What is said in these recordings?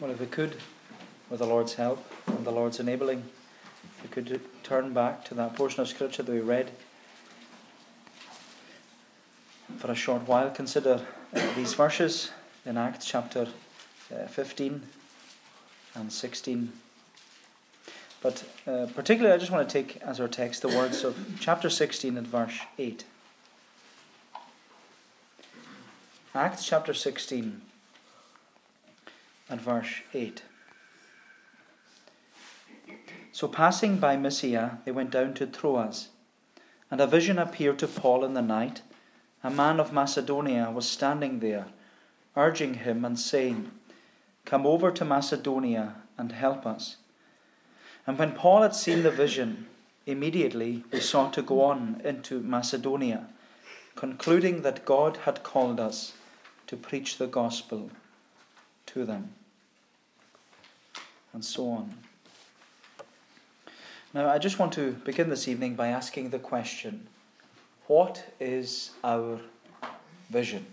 Well, if we could, with the Lord's help and the Lord's enabling, we could turn back to that portion of Scripture that we read for a short while. Consider uh, these verses in Acts chapter uh, 15 and 16. But uh, particularly, I just want to take as our text the words of chapter 16 and verse 8. Acts chapter 16 and verse 8. So, passing by Mysia, they went down to Troas, and a vision appeared to Paul in the night. A man of Macedonia was standing there, urging him and saying, Come over to Macedonia and help us. And when Paul had seen the vision, immediately we sought to go on into Macedonia, concluding that God had called us to preach the gospel to them. And so on. Now, I just want to begin this evening by asking the question what is our vision?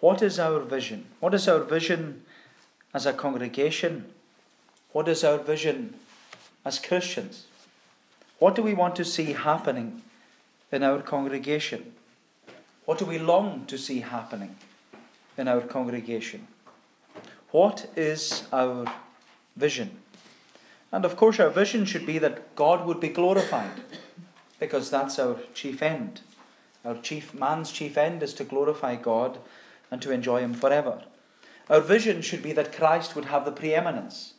What is our vision? What is our vision as a congregation? What is our vision as Christians? What do we want to see happening in our congregation? What do we long to see happening in our congregation? What is our vision? And of course, our vision should be that God would be glorified, because that's our chief end. Our chief man's chief end is to glorify God and to enjoy Him forever. Our vision should be that Christ would have the preeminence,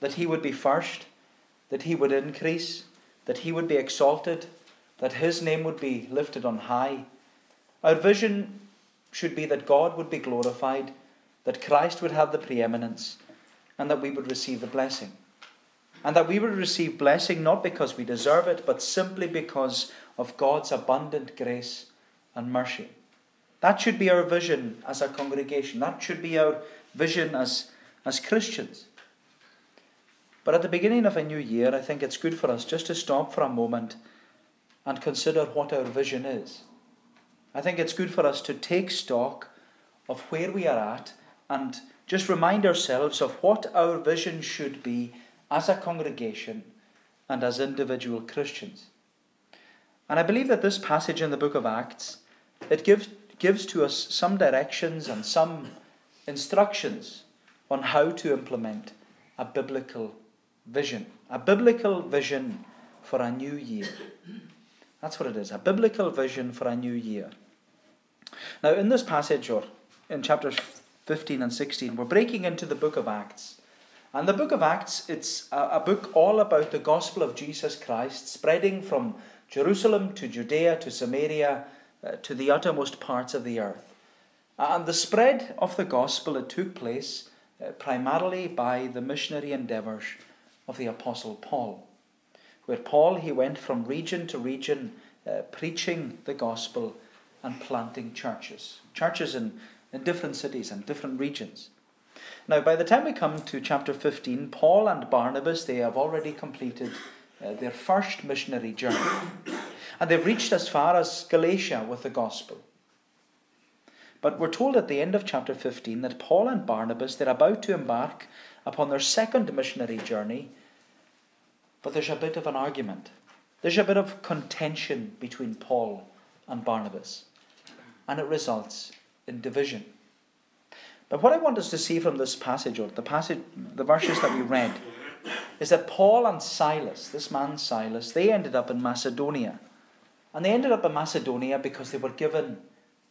that He would be first, that He would increase, that He would be exalted, that His name would be lifted on high. Our vision should be that God would be glorified, that Christ would have the preeminence, and that we would receive the blessing and that we would receive blessing not because we deserve it, but simply because of God's abundant grace and mercy. That should be our vision as a congregation. That should be our vision as, as Christians. But at the beginning of a new year, I think it's good for us just to stop for a moment and consider what our vision is. I think it's good for us to take stock of where we are at and just remind ourselves of what our vision should be as a congregation and as individual Christians. And I believe that this passage in the book of Acts it gives gives to us some directions and some instructions on how to implement a biblical vision, a biblical vision for a new year. That's what it is, a biblical vision for a new year. Now, in this passage, or in chapters 15 and 16, we're breaking into the book of Acts. And the book of Acts, it's a, a book all about the gospel of Jesus Christ, spreading from Jerusalem to Judea to Samaria uh, to the uttermost parts of the earth. And the spread of the gospel, it took place uh, primarily by the missionary endeavours of the Apostle Paul. Where Paul, he went from region to region, uh, preaching the gospel and planting churches. Churches in, in different cities and different regions. Now, by the time we come to chapter 15, Paul and Barnabas, they have already completed uh, their first missionary journey. And they've reached as far as Galatia with the gospel. But we're told at the end of chapter 15 that Paul and Barnabas, they're about to embark upon their second missionary journey, but there's a bit of an argument. There's a bit of contention between Paul and Barnabas, and it results in division. But what I want us to see from this passage, or the passage, the verses that we read, is that Paul and Silas, this man Silas, they ended up in Macedonia. And they ended up in Macedonia because they were given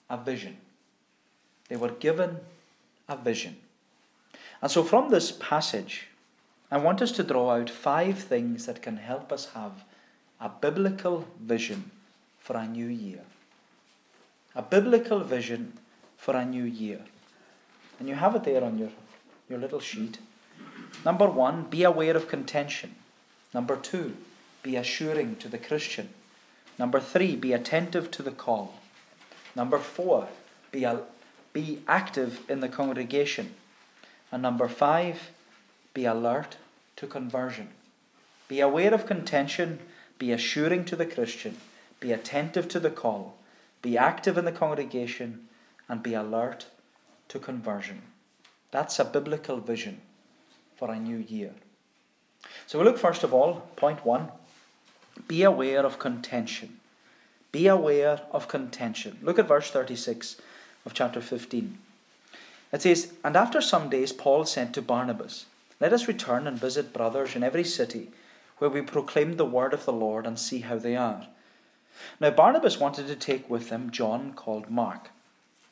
a vision. They were given a vision. And so from this passage, I want us to draw out five things that can help us have a biblical vision for a new year. A biblical vision for a new year. And you have it there on your, your little sheet. Number one, be aware of contention. Number two, be assuring to the Christian. Number three, be attentive to the call. Number four, be, a, be active in the congregation. And number five, be alert to conversion. Be aware of contention, be assuring to the Christian, be attentive to the call, be active in the congregation, and be alert to conversion. That's a biblical vision for a new year. So we look first of all, point one be aware of contention. Be aware of contention. Look at verse 36 of chapter 15. It says, And after some days, Paul said to Barnabas, Let us return and visit brothers in every city where we proclaim the word of the Lord and see how they are. Now, Barnabas wanted to take with them John called Mark.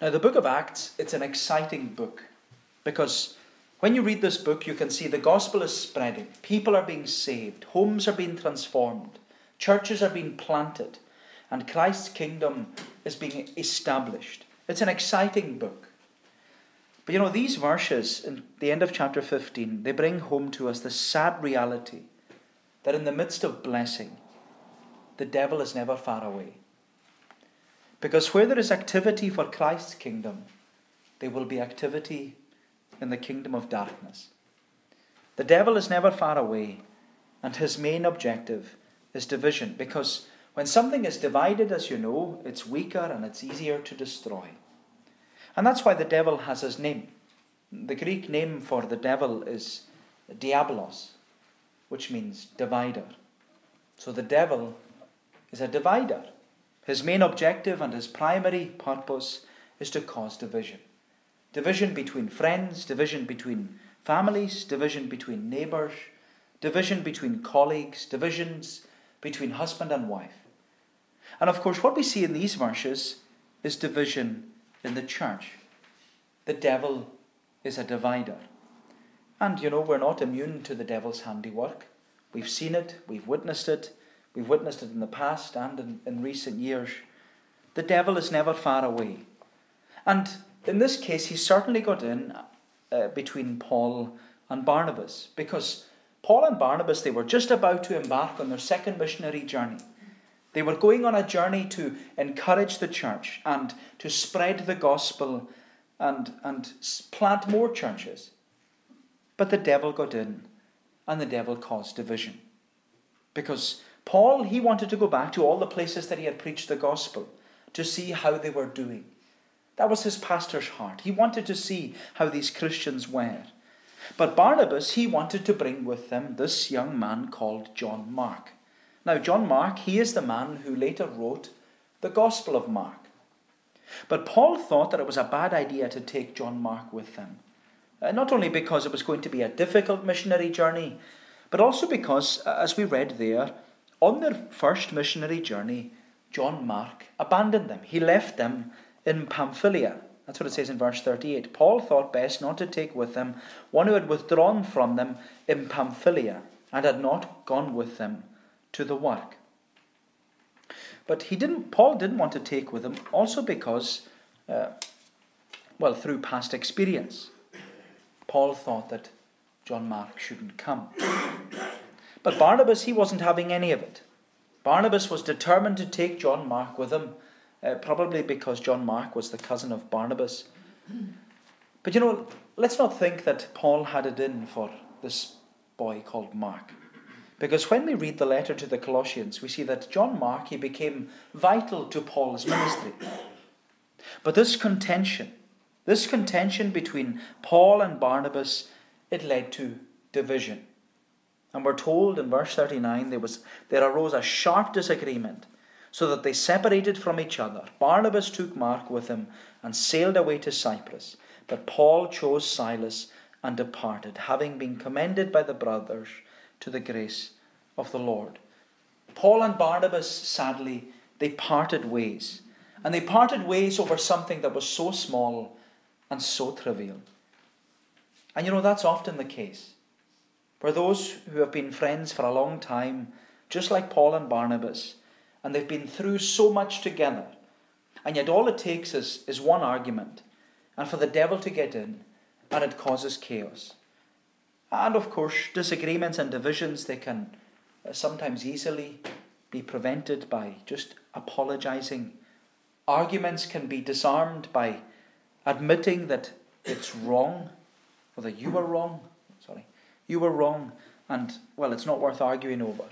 Now, the book of Acts, it's an exciting book because when you read this book, you can see the gospel is spreading, people are being saved, homes are being transformed, churches are being planted, and Christ's kingdom is being established. It's an exciting book. But you know, these verses in the end of chapter 15, they bring home to us the sad reality that in the midst of blessing, the devil is never far away. Because where there is activity for Christ's kingdom, there will be activity in the kingdom of darkness. The devil is never far away, and his main objective is division. Because when something is divided, as you know, it's weaker and it's easier to destroy. And that's why the devil has his name. The Greek name for the devil is diabolos, which means divider. So the devil is a divider. His main objective and his primary purpose is to cause division. Division between friends, division between families, division between neighbours, division between colleagues, divisions between husband and wife. And of course, what we see in these verses is division in the church. The devil is a divider. And you know, we're not immune to the devil's handiwork. We've seen it, we've witnessed it, we've witnessed it in the past and in, in recent years. The devil is never far away. And in this case, he certainly got in uh, between Paul and Barnabas because Paul and Barnabas, they were just about to embark on their second missionary journey. They were going on a journey to encourage the church and to spread the gospel and, and plant more churches. But the devil got in and the devil caused division. Because Paul, he wanted to go back to all the places that he had preached the gospel to see how they were doing. That was his pastor's heart. He wanted to see how these Christians were. But Barnabas, he wanted to bring with them this young man called John Mark. Now, John Mark, he is the man who later wrote the Gospel of Mark. But Paul thought that it was a bad idea to take John Mark with them. Uh, not only because it was going to be a difficult missionary journey, but also because, uh, as we read there, on their first missionary journey, John Mark abandoned them. He left them in Pamphylia. That's what it says in verse 38. Paul thought best not to take with them one who had withdrawn from them in Pamphylia and had not gone with them to the work. But he didn't. Paul didn't want to take with him also because, uh, well, through past experience, Paul thought that John Mark shouldn't come. But Barnabas, he wasn't having any of it. Barnabas was determined to take John Mark with him, uh, probably because John Mark was the cousin of Barnabas. But you know, let's not think that Paul had it in for this boy called Mark. Because when we read the letter to the Colossians, we see that John Mark he became vital to Paul's ministry. But this contention, this contention between Paul and Barnabas, it led to division. And we're told in verse 39 there, was, there arose a sharp disagreement, so that they separated from each other. Barnabas took Mark with him and sailed away to Cyprus, but Paul chose Silas and departed, having been commended by the brothers to the grace of the Lord. Paul and Barnabas, sadly, they parted ways. And they parted ways over something that was so small and so trivial. And you know, that's often the case. For those who have been friends for a long time, just like Paul and Barnabas, and they've been through so much together, and yet all it takes is, is one argument, and for the devil to get in, and it causes chaos. And of course, disagreements and divisions, they can uh, sometimes easily be prevented by just apologizing. Arguments can be disarmed by admitting that it's wrong, or that you are wrong. You were wrong, and well, it's not worth arguing over.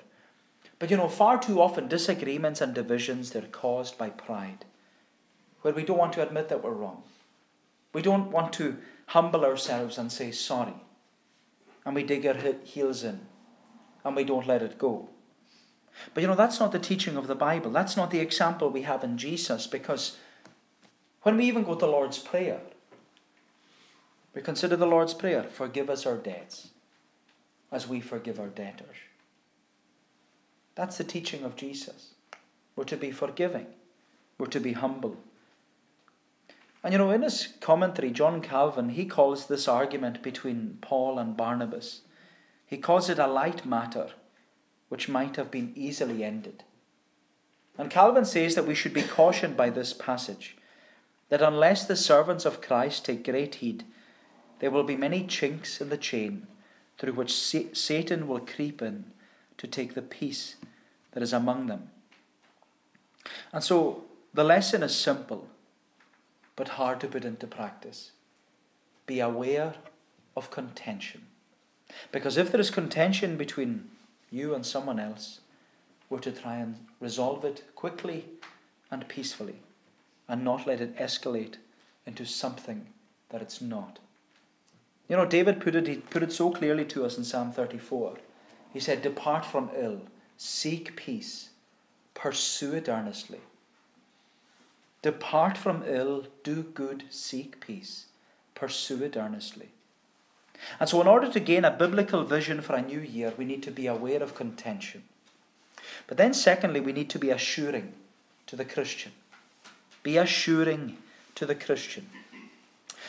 But you know, far too often disagreements and divisions they're caused by pride, where we don't want to admit that we're wrong. We don't want to humble ourselves and say sorry. And we dig our heels in and we don't let it go. But you know, that's not the teaching of the Bible. That's not the example we have in Jesus because when we even go to the Lord's Prayer, we consider the Lord's Prayer forgive us our debts as we forgive our debtors. That's the teaching of Jesus. We're to be forgiving, we're to be humble. And you know, in his commentary, John Calvin, he calls this argument between Paul and Barnabas, he calls it a light matter which might have been easily ended. And Calvin says that we should be cautioned by this passage that unless the servants of Christ take great heed, there will be many chinks in the chain through which Satan will creep in to take the peace that is among them. And so the lesson is simple, but hard to put into practice. Be aware of contention. Because if there is contention between you and someone else, we're to try and resolve it quickly and peacefully and not let it escalate into something that it's not. You know, David put it, he put it so clearly to us in Psalm 34. He said, Depart from ill, seek peace, pursue it earnestly. Depart from ill, do good, seek peace, pursue it earnestly. And so, in order to gain a biblical vision for a new year, we need to be aware of contention. But then, secondly, we need to be assuring to the Christian. Be assuring to the Christian.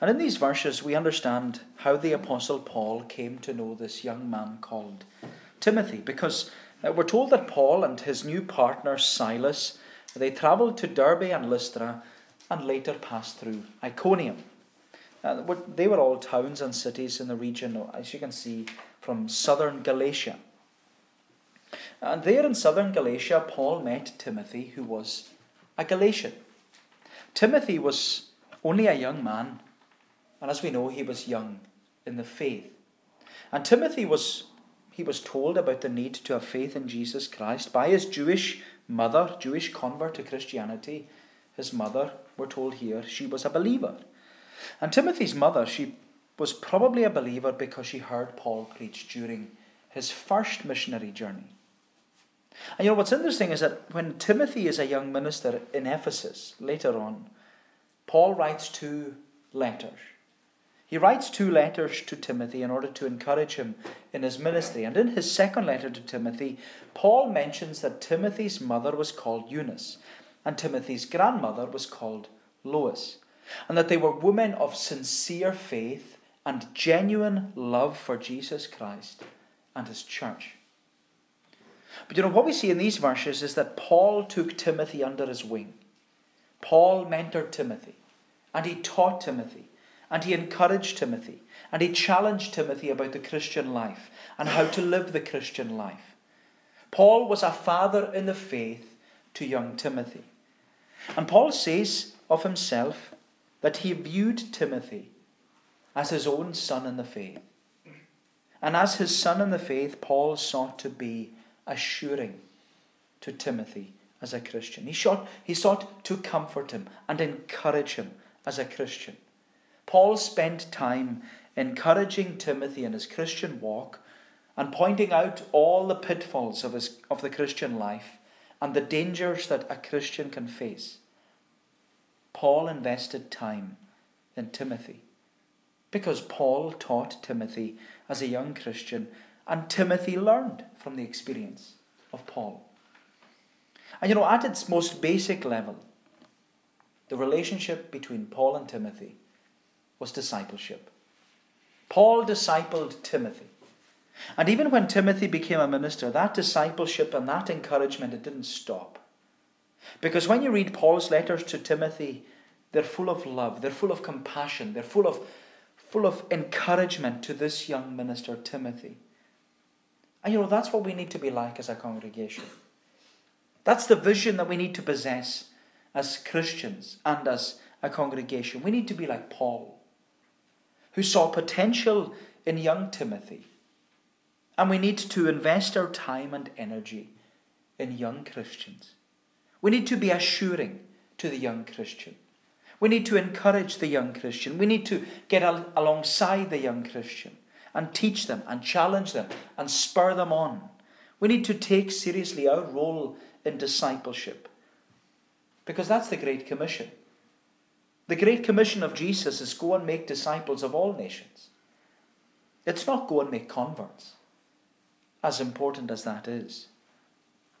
And in these verses, we understand how the Apostle Paul came to know this young man called Timothy, because uh, we're told that Paul and his new partner Silas they travelled to Derbe and Lystra and later passed through Iconium. Uh, they were all towns and cities in the region, as you can see, from southern Galatia. And there in southern Galatia, Paul met Timothy, who was a Galatian. Timothy was only a young man, and as we know, he was young in the faith. And Timothy was he was told about the need to have faith in Jesus Christ by his Jewish mother, Jewish convert to Christianity. His mother, we're told here, she was a believer. And Timothy's mother, she was probably a believer because she heard Paul preach during his first missionary journey. And you know what's interesting is that when Timothy is a young minister in Ephesus later on, Paul writes two letters. He writes two letters to Timothy in order to encourage him in his ministry. And in his second letter to Timothy, Paul mentions that Timothy's mother was called Eunice and Timothy's grandmother was called Lois and that they were women of sincere faith and genuine love for Jesus Christ and his church. But you know, what we see in these verses is that Paul took Timothy under his wing. Paul mentored Timothy, and he taught Timothy, and he encouraged Timothy, and he challenged Timothy about the Christian life and how to live the Christian life. Paul was a father in the faith to young Timothy. And Paul says of himself that he viewed Timothy as his own son in the faith. And as his son in the faith, Paul sought to be assuring to Timothy as a Christian. He sought, he sought to comfort him and encourage him as a Christian. Paul spent time encouraging Timothy in his Christian walk and pointing out all the pitfalls of, his, of the Christian life and the dangers that a Christian can face. Paul invested time in Timothy. Because Paul taught Timothy as a young Christian, and Timothy learned from the experience of Paul. And you know, at its most basic level, the relationship between Paul and Timothy was discipleship. Paul discipled Timothy. And even when Timothy became a minister, that discipleship and that encouragement, it didn't stop. Because when you read Paul's letters to Timothy, they're full of love, they're full of compassion, they're full of, full of encouragement to this young minister, Timothy. And you know, that's what we need to be like as a congregation. That's the vision that we need to possess as Christians and as a congregation. We need to be like Paul, who saw potential in young Timothy. And we need to invest our time and energy in young Christians. We need to be assuring to the young Christian. We need to encourage the young Christian. We need to get al- alongside the young Christian and teach them and challenge them and spur them on. We need to take seriously our role in discipleship. Because that's the Great Commission. The Great Commission of Jesus is go and make disciples of all nations. It's not go and make converts, as important as that is.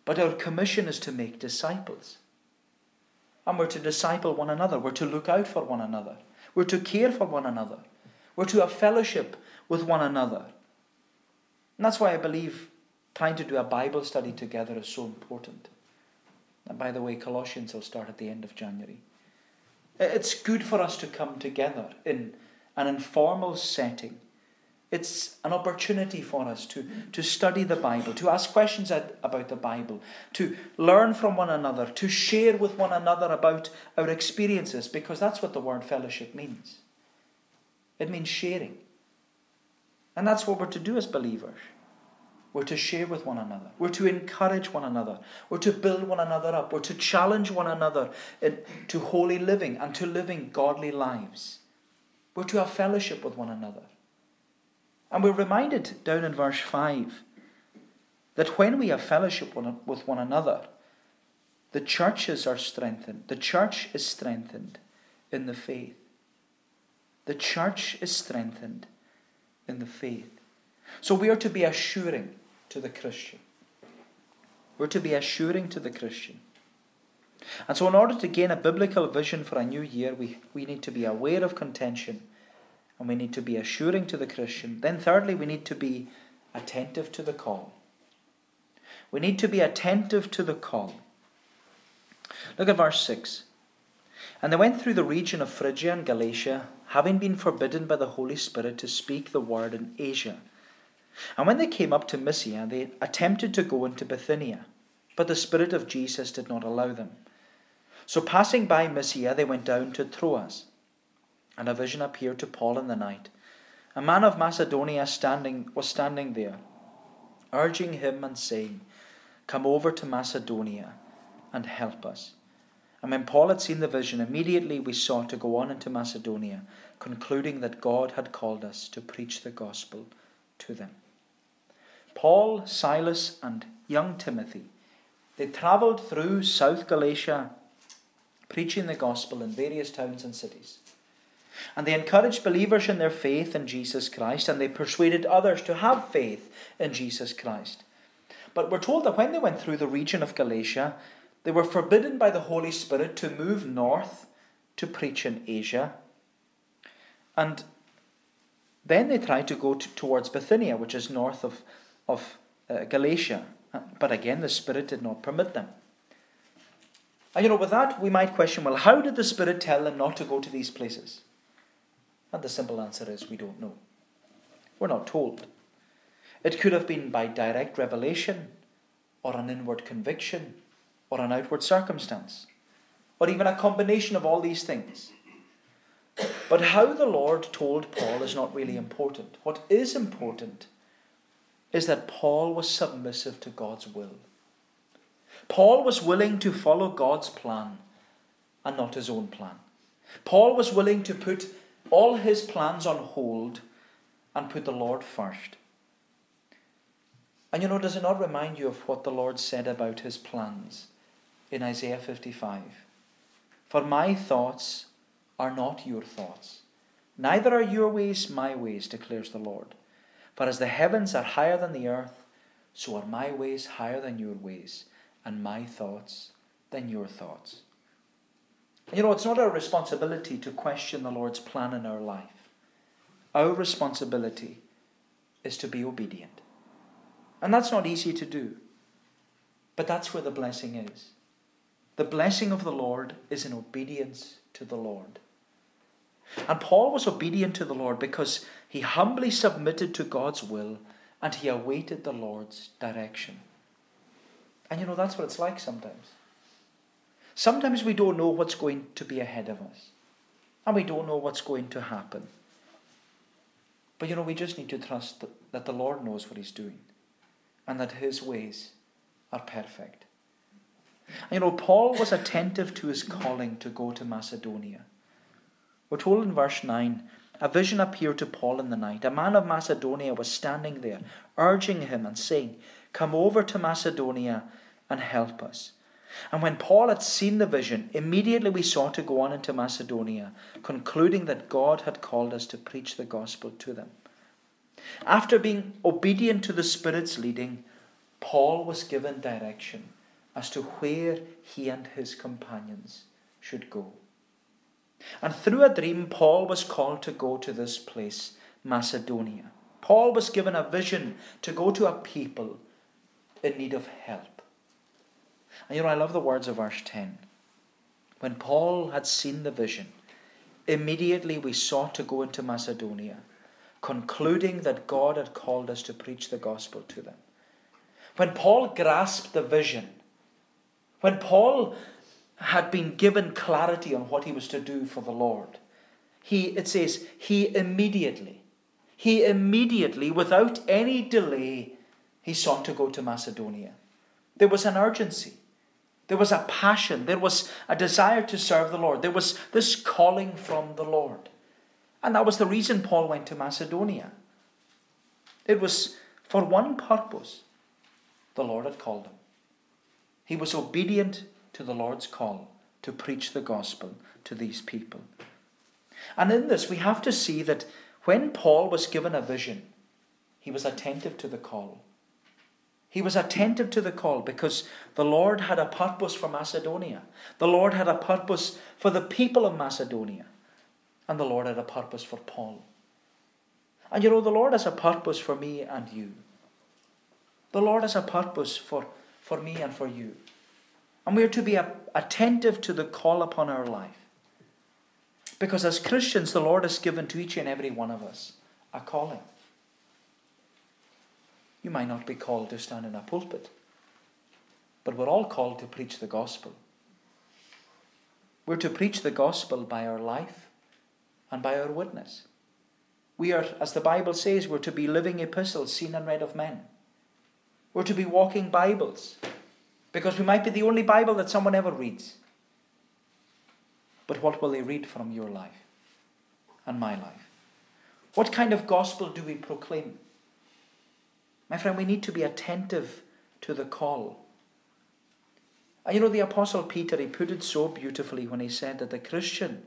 But our commission is to make disciples. And we're to disciple one another. We're to look out for one another. We're to care for one another. We're to have fellowship with one another. And that's why I believe trying to do a Bible study together is so important. And by the way, Colossians will start at the end of January. It's good for us to come together in an informal setting. It's an opportunity for us to, to study the Bible, to ask questions about the Bible, to learn from one another, to share with one another about our experiences, because that's what the word fellowship means. It means sharing. And that's what we're to do as believers. We're to share with one another. We're to encourage one another. We're to build one another up. We're to challenge one another in, to holy living and to living godly lives. We're to have fellowship with one another. And we're reminded down in verse 5 that when we have fellowship with one another, the churches are strengthened. The church is strengthened in the faith. The church is strengthened in the faith. So we are to be assuring to the Christian. We're to be assuring to the Christian. And so, in order to gain a biblical vision for a new year, we, we need to be aware of contention and we need to be assuring to the Christian. Then, thirdly, we need to be attentive to the call. We need to be attentive to the call. Look at verse 6. And they went through the region of Phrygia and Galatia, having been forbidden by the Holy Spirit to speak the word in Asia. And when they came up to Mysia, they attempted to go into Bithynia, but the Spirit of Jesus did not allow them. So passing by Mysia, they went down to Troas. And a vision appeared to Paul in the night. A man of Macedonia standing was standing there, urging him and saying, Come over to Macedonia and help us. And when Paul had seen the vision, immediately we sought to go on into Macedonia, concluding that God had called us to preach the gospel to them. Paul, Silas, and young Timothy, they travelled through South Galatia, preaching the gospel in various towns and cities. And they encouraged believers in their faith in Jesus Christ, and they persuaded others to have faith in Jesus Christ. But we're told that when they went through the region of Galatia, they were forbidden by the Holy Spirit to move north to preach in Asia. And then they tried to go to, towards Bithynia, which is north of of uh, Galatia. Uh, but again, the Spirit did not permit them. And you know, with that, we might question well, how did the Spirit tell them not to go to these places? And the simple answer is we don't know. We're not told. It could have been by direct revelation, or an inward conviction, or an outward circumstance, or even a combination of all these things. But how the Lord told Paul is not really important. What is important is that Paul was submissive to God's will. Paul was willing to follow God's plan and not his own plan. Paul was willing to put all his plans on hold and put the Lord first. And you know, does it not remind you of what the Lord said about his plans in Isaiah 55? For my thoughts are not your thoughts, Neither are your ways my ways, declares the Lord. For as the heavens are higher than the earth, so are my ways higher than your ways, and my thoughts than your thoughts. You know, it's not our responsibility to question the Lord's plan in our life. Our responsibility is to be obedient. And that's not easy to do. But that's where the blessing is. The blessing of the Lord is in obedience to the Lord. And Paul was obedient to the Lord because he humbly submitted to God's will and he awaited the Lord's direction. And you know, that's what it's like sometimes. Sometimes we don't know what's going to be ahead of us, and we don't know what's going to happen. But you know, we just need to trust that the Lord knows what He's doing and that His ways are perfect. You know, Paul was attentive to his calling to go to Macedonia. We're told in verse 9 a vision appeared to Paul in the night. A man of Macedonia was standing there, urging him and saying, Come over to Macedonia and help us. And when Paul had seen the vision, immediately we sought to go on into Macedonia, concluding that God had called us to preach the gospel to them. After being obedient to the Spirit's leading, Paul was given direction as to where he and his companions should go. And through a dream, Paul was called to go to this place, Macedonia. Paul was given a vision to go to a people in need of help. And you know, I love the words of verse 10. When Paul had seen the vision, immediately we sought to go into Macedonia, concluding that God had called us to preach the gospel to them. When Paul grasped the vision, when Paul had been given clarity on what he was to do for the Lord. He, it says, he immediately, he immediately, without any delay, he sought to go to Macedonia. There was an urgency. There was a passion. There was a desire to serve the Lord. There was this calling from the Lord. And that was the reason Paul went to Macedonia. It was for one purpose the Lord had called him. He was obedient to the Lord's call to preach the gospel to these people. And in this, we have to see that when Paul was given a vision, he was attentive to the call. He was attentive to the call because the Lord had a purpose for Macedonia. The Lord had a purpose for the people of Macedonia. And the Lord had a purpose for Paul. And you know, the Lord has a purpose for me and you. The Lord has a purpose for, for me and for you. And we are to be attentive to the call upon our life. Because as Christians, the Lord has given to each and every one of us a calling. You might not be called to stand in a pulpit, but we're all called to preach the gospel. We're to preach the gospel by our life and by our witness. We are, as the Bible says, we're to be living epistles seen and read of men. We're to be walking Bibles because we might be the only Bible that someone ever reads. But what will they read from your life and my life? What kind of gospel do we proclaim? My friend, we need to be attentive to the call. And you know, the Apostle Peter, he put it so beautifully when he said that the Christian,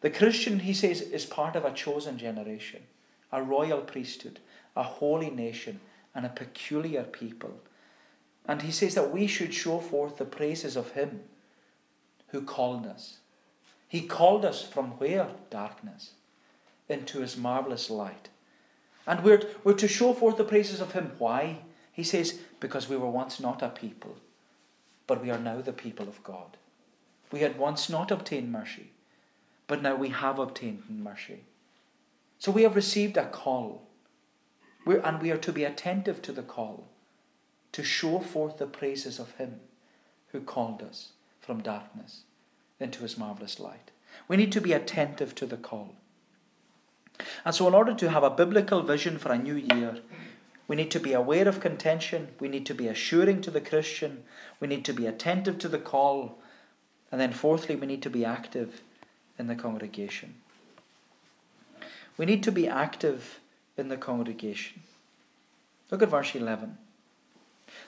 the Christian, he says, is part of a chosen generation, a royal priesthood, a holy nation, and a peculiar people and he says that we should show forth the praises of him who called us. He called us from where? Darkness. Into his marvelous light. And we're, we're to show forth the praises of him. Why? He says, because we were once not a people, but we are now the people of God. We had once not obtained mercy, but now we have obtained mercy. So we have received a call, we're, and we are to be attentive to the call to show forth the praises of Him who called us from darkness into His marvelous light. We need to be attentive to the call. And so, in order to have a biblical vision for a new year, we need to be aware of contention, we need to be assuring to the Christian, we need to be attentive to the call, and then, fourthly, we need to be active in the congregation. We need to be active in the congregation. Look at verse 11.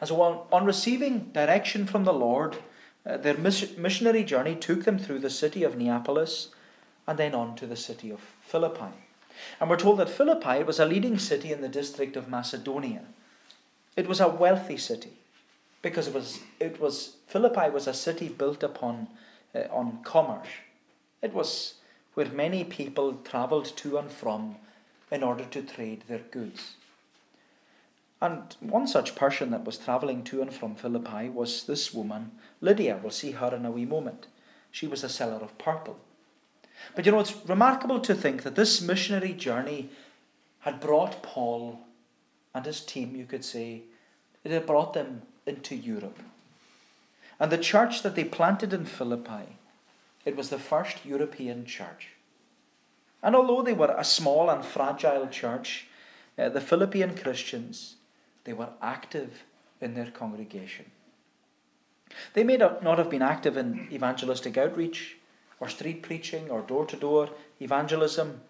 And so, on, on receiving direction from the Lord, uh, their missionary journey took them through the city of Neapolis and then on to the city of Philippi. And we're told that Philippi was a leading city in the district of Macedonia. It was a wealthy city because it was, it was Philippi was a city built upon uh, on commerce. It was where many people travelled to and from in order to trade their goods. And one such person that was travelling to and from Philippi was this woman, Lydia. We'll see her in a wee moment. She was a seller of purple. But you know, it's remarkable to think that this missionary journey had brought Paul and his team, you could say, it had brought them into Europe. And the church that they planted in Philippi, it was the first European church. And although they were a small and fragile church, uh, the Philippian Christians, they were active in their congregation. They may not have been active in evangelistic outreach, or street preaching or door to door evangelism.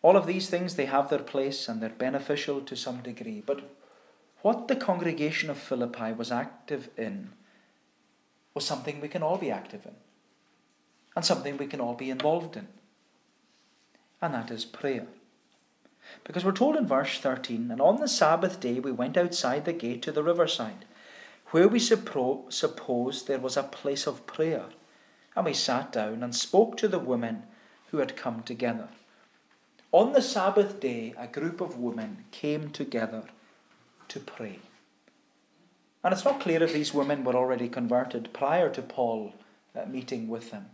All of these things, they have their place and they're beneficial to some degree. But what the congregation of Philippi was active in was something we can all be active in and something we can all be involved in. And that is prayer. Because we're told in verse 13, and on the Sabbath day we went outside the gate to the riverside, where we suppo- supposed there was a place of prayer and we sat down and spoke to the women who had come together. On the Sabbath day, a group of women came together to pray. And it's not clear if these women were already converted prior to Paul uh, meeting with them.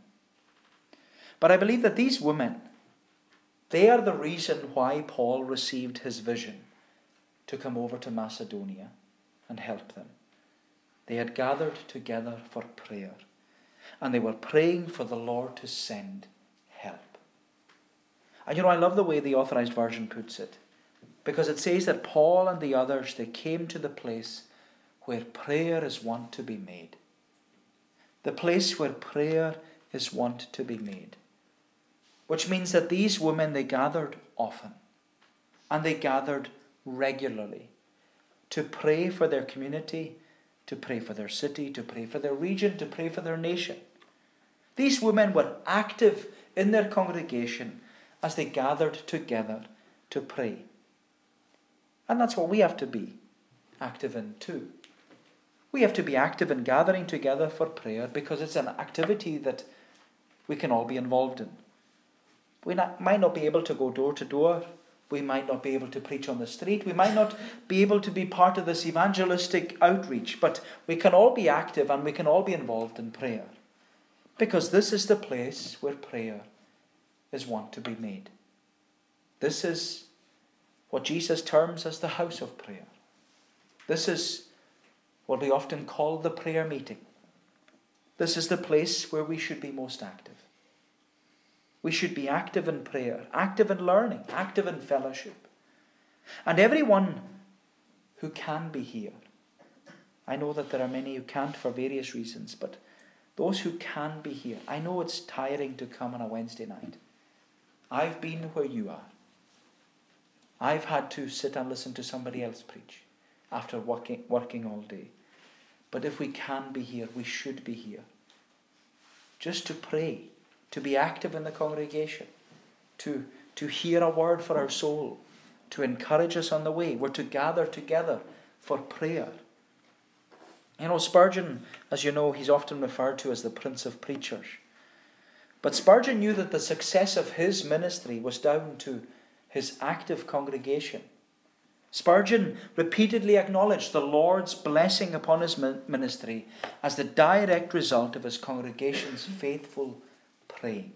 But I believe that these women, they are the reason why Paul received his vision to come over to Macedonia and help them. They had gathered together for prayer and they were praying for the Lord to send help. And you know, I love the way the authorized version puts it, because it says that Paul and the others they came to the place where prayer is wont to be made. The place where prayer is wont to be made. Which means that these women they gathered often and they gathered regularly to pray for their community to pray for their city, to pray for their region, to pray for their nation. These women were active in their congregation as they gathered together to pray. And that's what we have to be active in too. We have to be active in gathering together for prayer because it's an activity that we can all be involved in. We not, might not be able to go door to door we might not be able to preach on the street. We might not be able to be part of this evangelistic outreach, but we can all be active and we can all be involved in prayer. Because this is the place where prayer is wont to be made. This is what Jesus terms as the house of prayer. This is what we often call the prayer meeting. This is the place where we should be most active. We should be active in prayer, active in learning, active in fellowship. And everyone who can be here, I know that there are many who can't for various reasons, but those who can be here, I know it's tiring to come on a Wednesday night. I've been where you are. I've had to sit and listen to somebody else preach after working, working all day. But if we can be here, we should be here. Just to pray to be active in the congregation, to, to hear a word for our soul, to encourage us on the way. We're to gather together for prayer. You know, Spurgeon, as you know, he's often referred to as the Prince of Preachers. But Spurgeon knew that the success of his ministry was down to his active congregation. Spurgeon repeatedly acknowledged the Lord's blessing upon his ministry as the direct result of his congregation's faithful praying.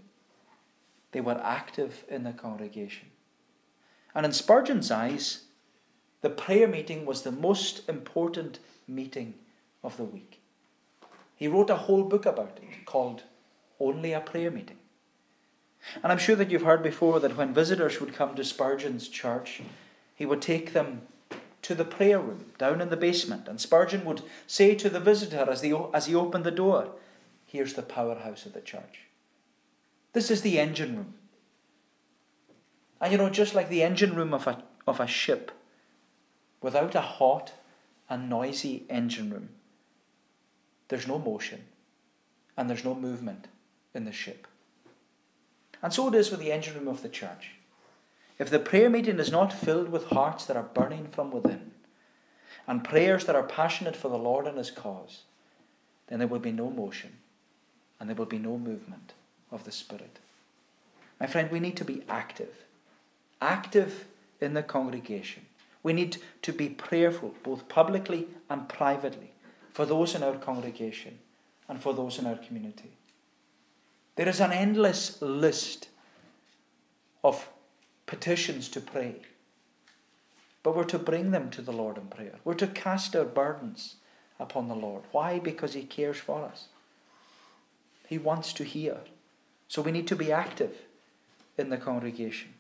They were active in the congregation. And in Spurgeon's eyes, the prayer meeting was the most important meeting of the week. He wrote a whole book about it called Only a Prayer Meeting. And I'm sure that you've heard before that when visitors would come to Spurgeon's church, he would take them to the prayer room down in the basement. And Spurgeon would say to the visitor as, the, as he opened the door, Here's the powerhouse of the church. This is the engine room. And you know, just like the engine room of a, of a ship, without a hot and noisy engine room, there's no motion and there's no movement in the ship. And so it is with the engine room of the church. If the prayer meeting is not filled with hearts that are burning from within and prayers that are passionate for the Lord and His cause, then there will be no motion and there will be no movement of the Spirit. My friend, we need to be active. Active in the congregation. We need to be prayerful, both publicly and privately, for those in our congregation and for those in our community. There is an endless list of petitions to pray. But we're to bring them to the Lord in prayer. We're to cast our burdens upon the Lord. Why? Because He cares for us. He wants to hear. So we need to be active in the congregation.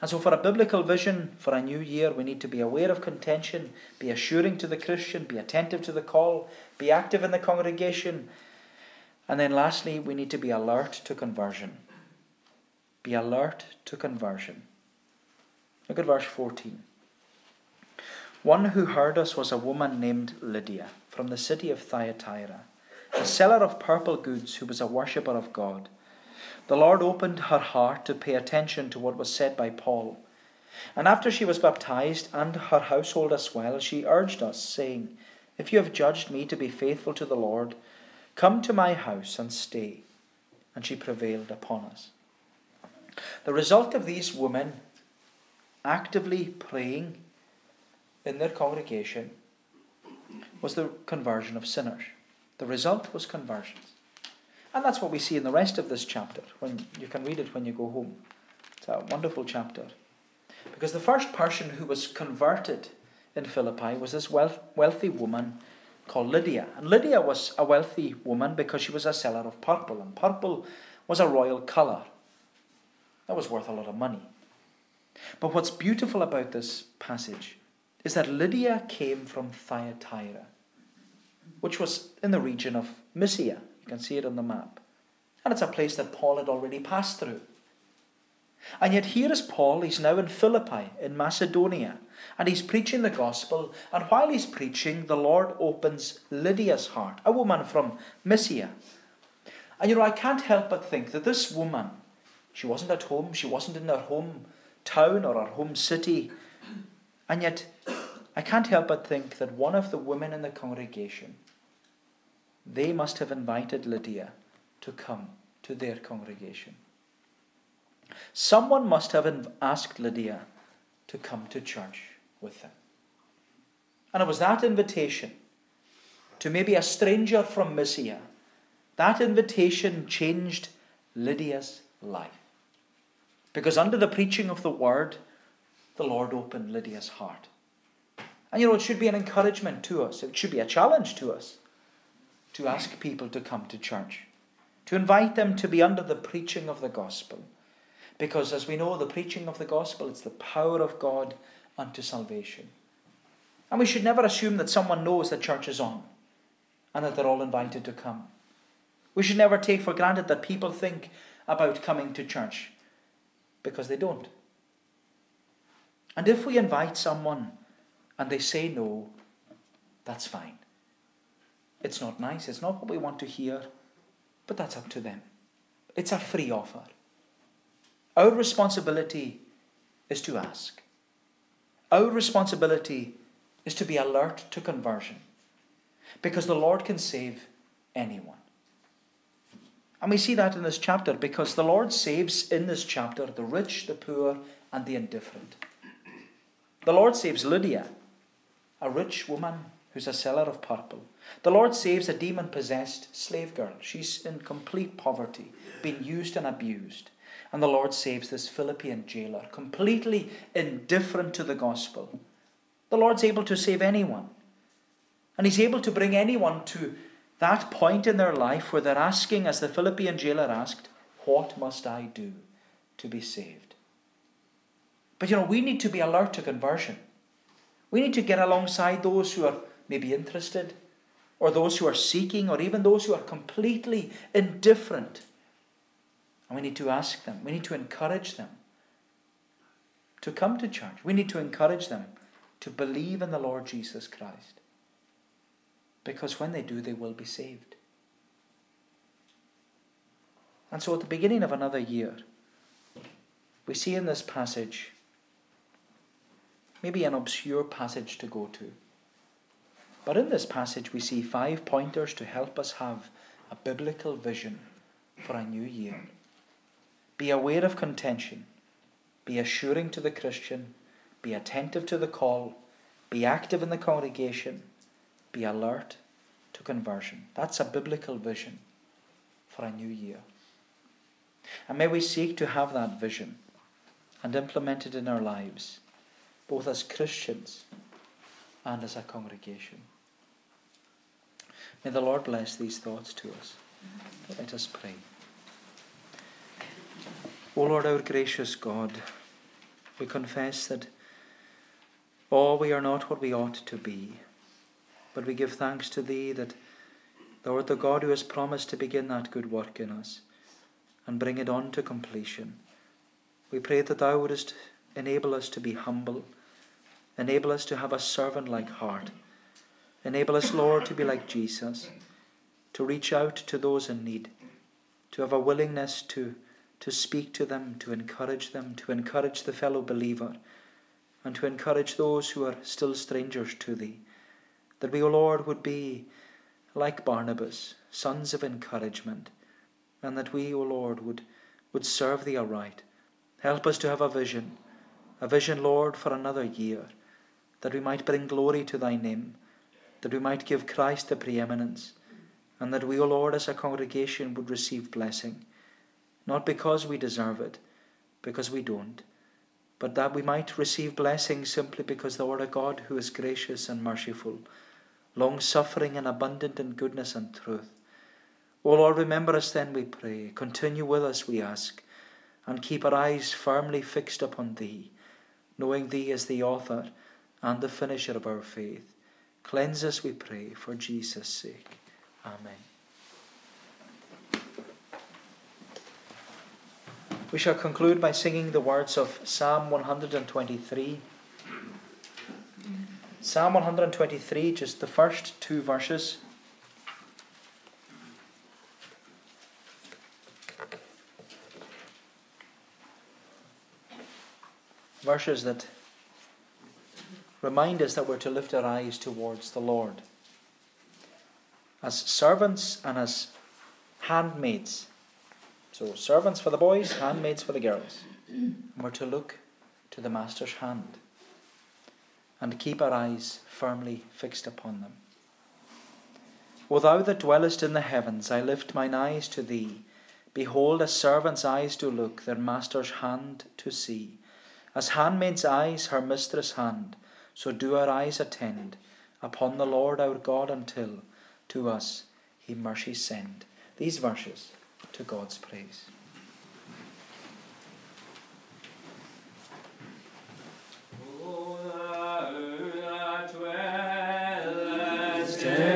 And so, for a biblical vision for a new year, we need to be aware of contention, be assuring to the Christian, be attentive to the call, be active in the congregation. And then, lastly, we need to be alert to conversion. Be alert to conversion. Look at verse 14. One who heard us was a woman named Lydia from the city of Thyatira, a seller of purple goods who was a worshipper of God. The Lord opened her heart to pay attention to what was said by Paul. And after she was baptized, and her household as well, she urged us, saying, If you have judged me to be faithful to the Lord, come to my house and stay. And she prevailed upon us. The result of these women actively praying in their congregation was the conversion of sinners. The result was conversions. And that's what we see in the rest of this chapter. When you can read it when you go home. It's a wonderful chapter. Because the first person who was converted in Philippi was this wealth, wealthy woman called Lydia. And Lydia was a wealthy woman because she was a seller of purple, and purple was a royal colour. That was worth a lot of money. But what's beautiful about this passage is that Lydia came from Thyatira, which was in the region of Mysia. You can see it on the map. And it's a place that Paul had already passed through. And yet, here is Paul, he's now in Philippi, in Macedonia, and he's preaching the gospel. And while he's preaching, the Lord opens Lydia's heart, a woman from Mysia. And you know, I can't help but think that this woman she wasn't at home, she wasn't in her home town or her home city. And yet, I can't help but think that one of the women in the congregation, they must have invited Lydia to come to their congregation. Someone must have asked Lydia to come to church with them. And it was that invitation to maybe a stranger from Mysia, that invitation changed Lydia's life. Because under the preaching of the word, the Lord opened Lydia's heart. And you know, it should be an encouragement to us, it should be a challenge to us to ask people to come to church, to invite them to be under the preaching of the gospel. Because as we know, the preaching of the gospel, it's the power of God unto salvation. And we should never assume that someone knows that church is on and that they're all invited to come. We should never take for granted that people think about coming to church because they don't. And if we invite someone and they say no, that's fine. It's not nice, it's not what we want to hear, but that's up to them. It's a free offer. Our responsibility is to ask. Our responsibility is to be alert to conversion because the Lord can save anyone. And we see that in this chapter because the Lord saves in this chapter the rich, the poor, and the indifferent. The Lord saves Lydia, a rich woman who's a seller of purple. The Lord saves a demon possessed slave girl. She's in complete poverty, being used and abused. And the Lord saves this Philippian jailer, completely indifferent to the gospel. The Lord's able to save anyone. And He's able to bring anyone to that point in their life where they're asking, as the Philippian jailer asked, What must I do to be saved? But you know, we need to be alert to conversion. We need to get alongside those who are maybe interested, or those who are seeking, or even those who are completely indifferent. And we need to ask them, we need to encourage them to come to church. We need to encourage them to believe in the Lord Jesus Christ. Because when they do, they will be saved. And so at the beginning of another year, we see in this passage maybe an obscure passage to go to. But in this passage, we see five pointers to help us have a biblical vision for a new year. Be aware of contention, be assuring to the Christian, be attentive to the call, be active in the congregation, be alert to conversion. That's a biblical vision for a new year. And may we seek to have that vision and implement it in our lives, both as Christians and as a congregation. May the Lord bless these thoughts to us. Let us pray. O Lord, our gracious God, we confess that, oh, we are not what we ought to be, but we give thanks to Thee that Thou art the God who has promised to begin that good work in us and bring it on to completion. We pray that Thou wouldest enable us to be humble, enable us to have a servant like heart, enable us, Lord, to be like Jesus, to reach out to those in need, to have a willingness to, to speak to them, to encourage them, to encourage the fellow believer, and to encourage those who are still strangers to Thee. That we, O Lord, would be like Barnabas, sons of encouragement and that we, O Lord, would, would serve Thee aright. Help us to have a vision, a vision, Lord, for another year, that we might bring glory to Thy name, that we might give Christ the preeminence, and that we, O Lord, as a congregation would receive blessing, not because we deserve it, because we don't, but that we might receive blessing simply because Thou art a God who is gracious and merciful, long suffering and abundant in goodness and truth. O Lord, remember us then, we pray. Continue with us, we ask, and keep our eyes firmly fixed upon Thee, knowing Thee as the author and the finisher of our faith. Cleanse us, we pray, for Jesus' sake. Amen. We shall conclude by singing the words of Psalm 123. Psalm 123, just the first two verses. verses that remind us that we're to lift our eyes towards the Lord. As servants and as handmaids. So, servants for the boys, handmaids for the girls. And we're to look to the Master's hand and keep our eyes firmly fixed upon them. O thou that dwellest in the heavens, I lift mine eyes to thee. Behold, as servants' eyes do look, their master's hand to see. As handmaid's eyes her mistress' hand, so do our eyes attend upon the Lord our God until to us he mercy send. These verses to God's praise. Oh, that,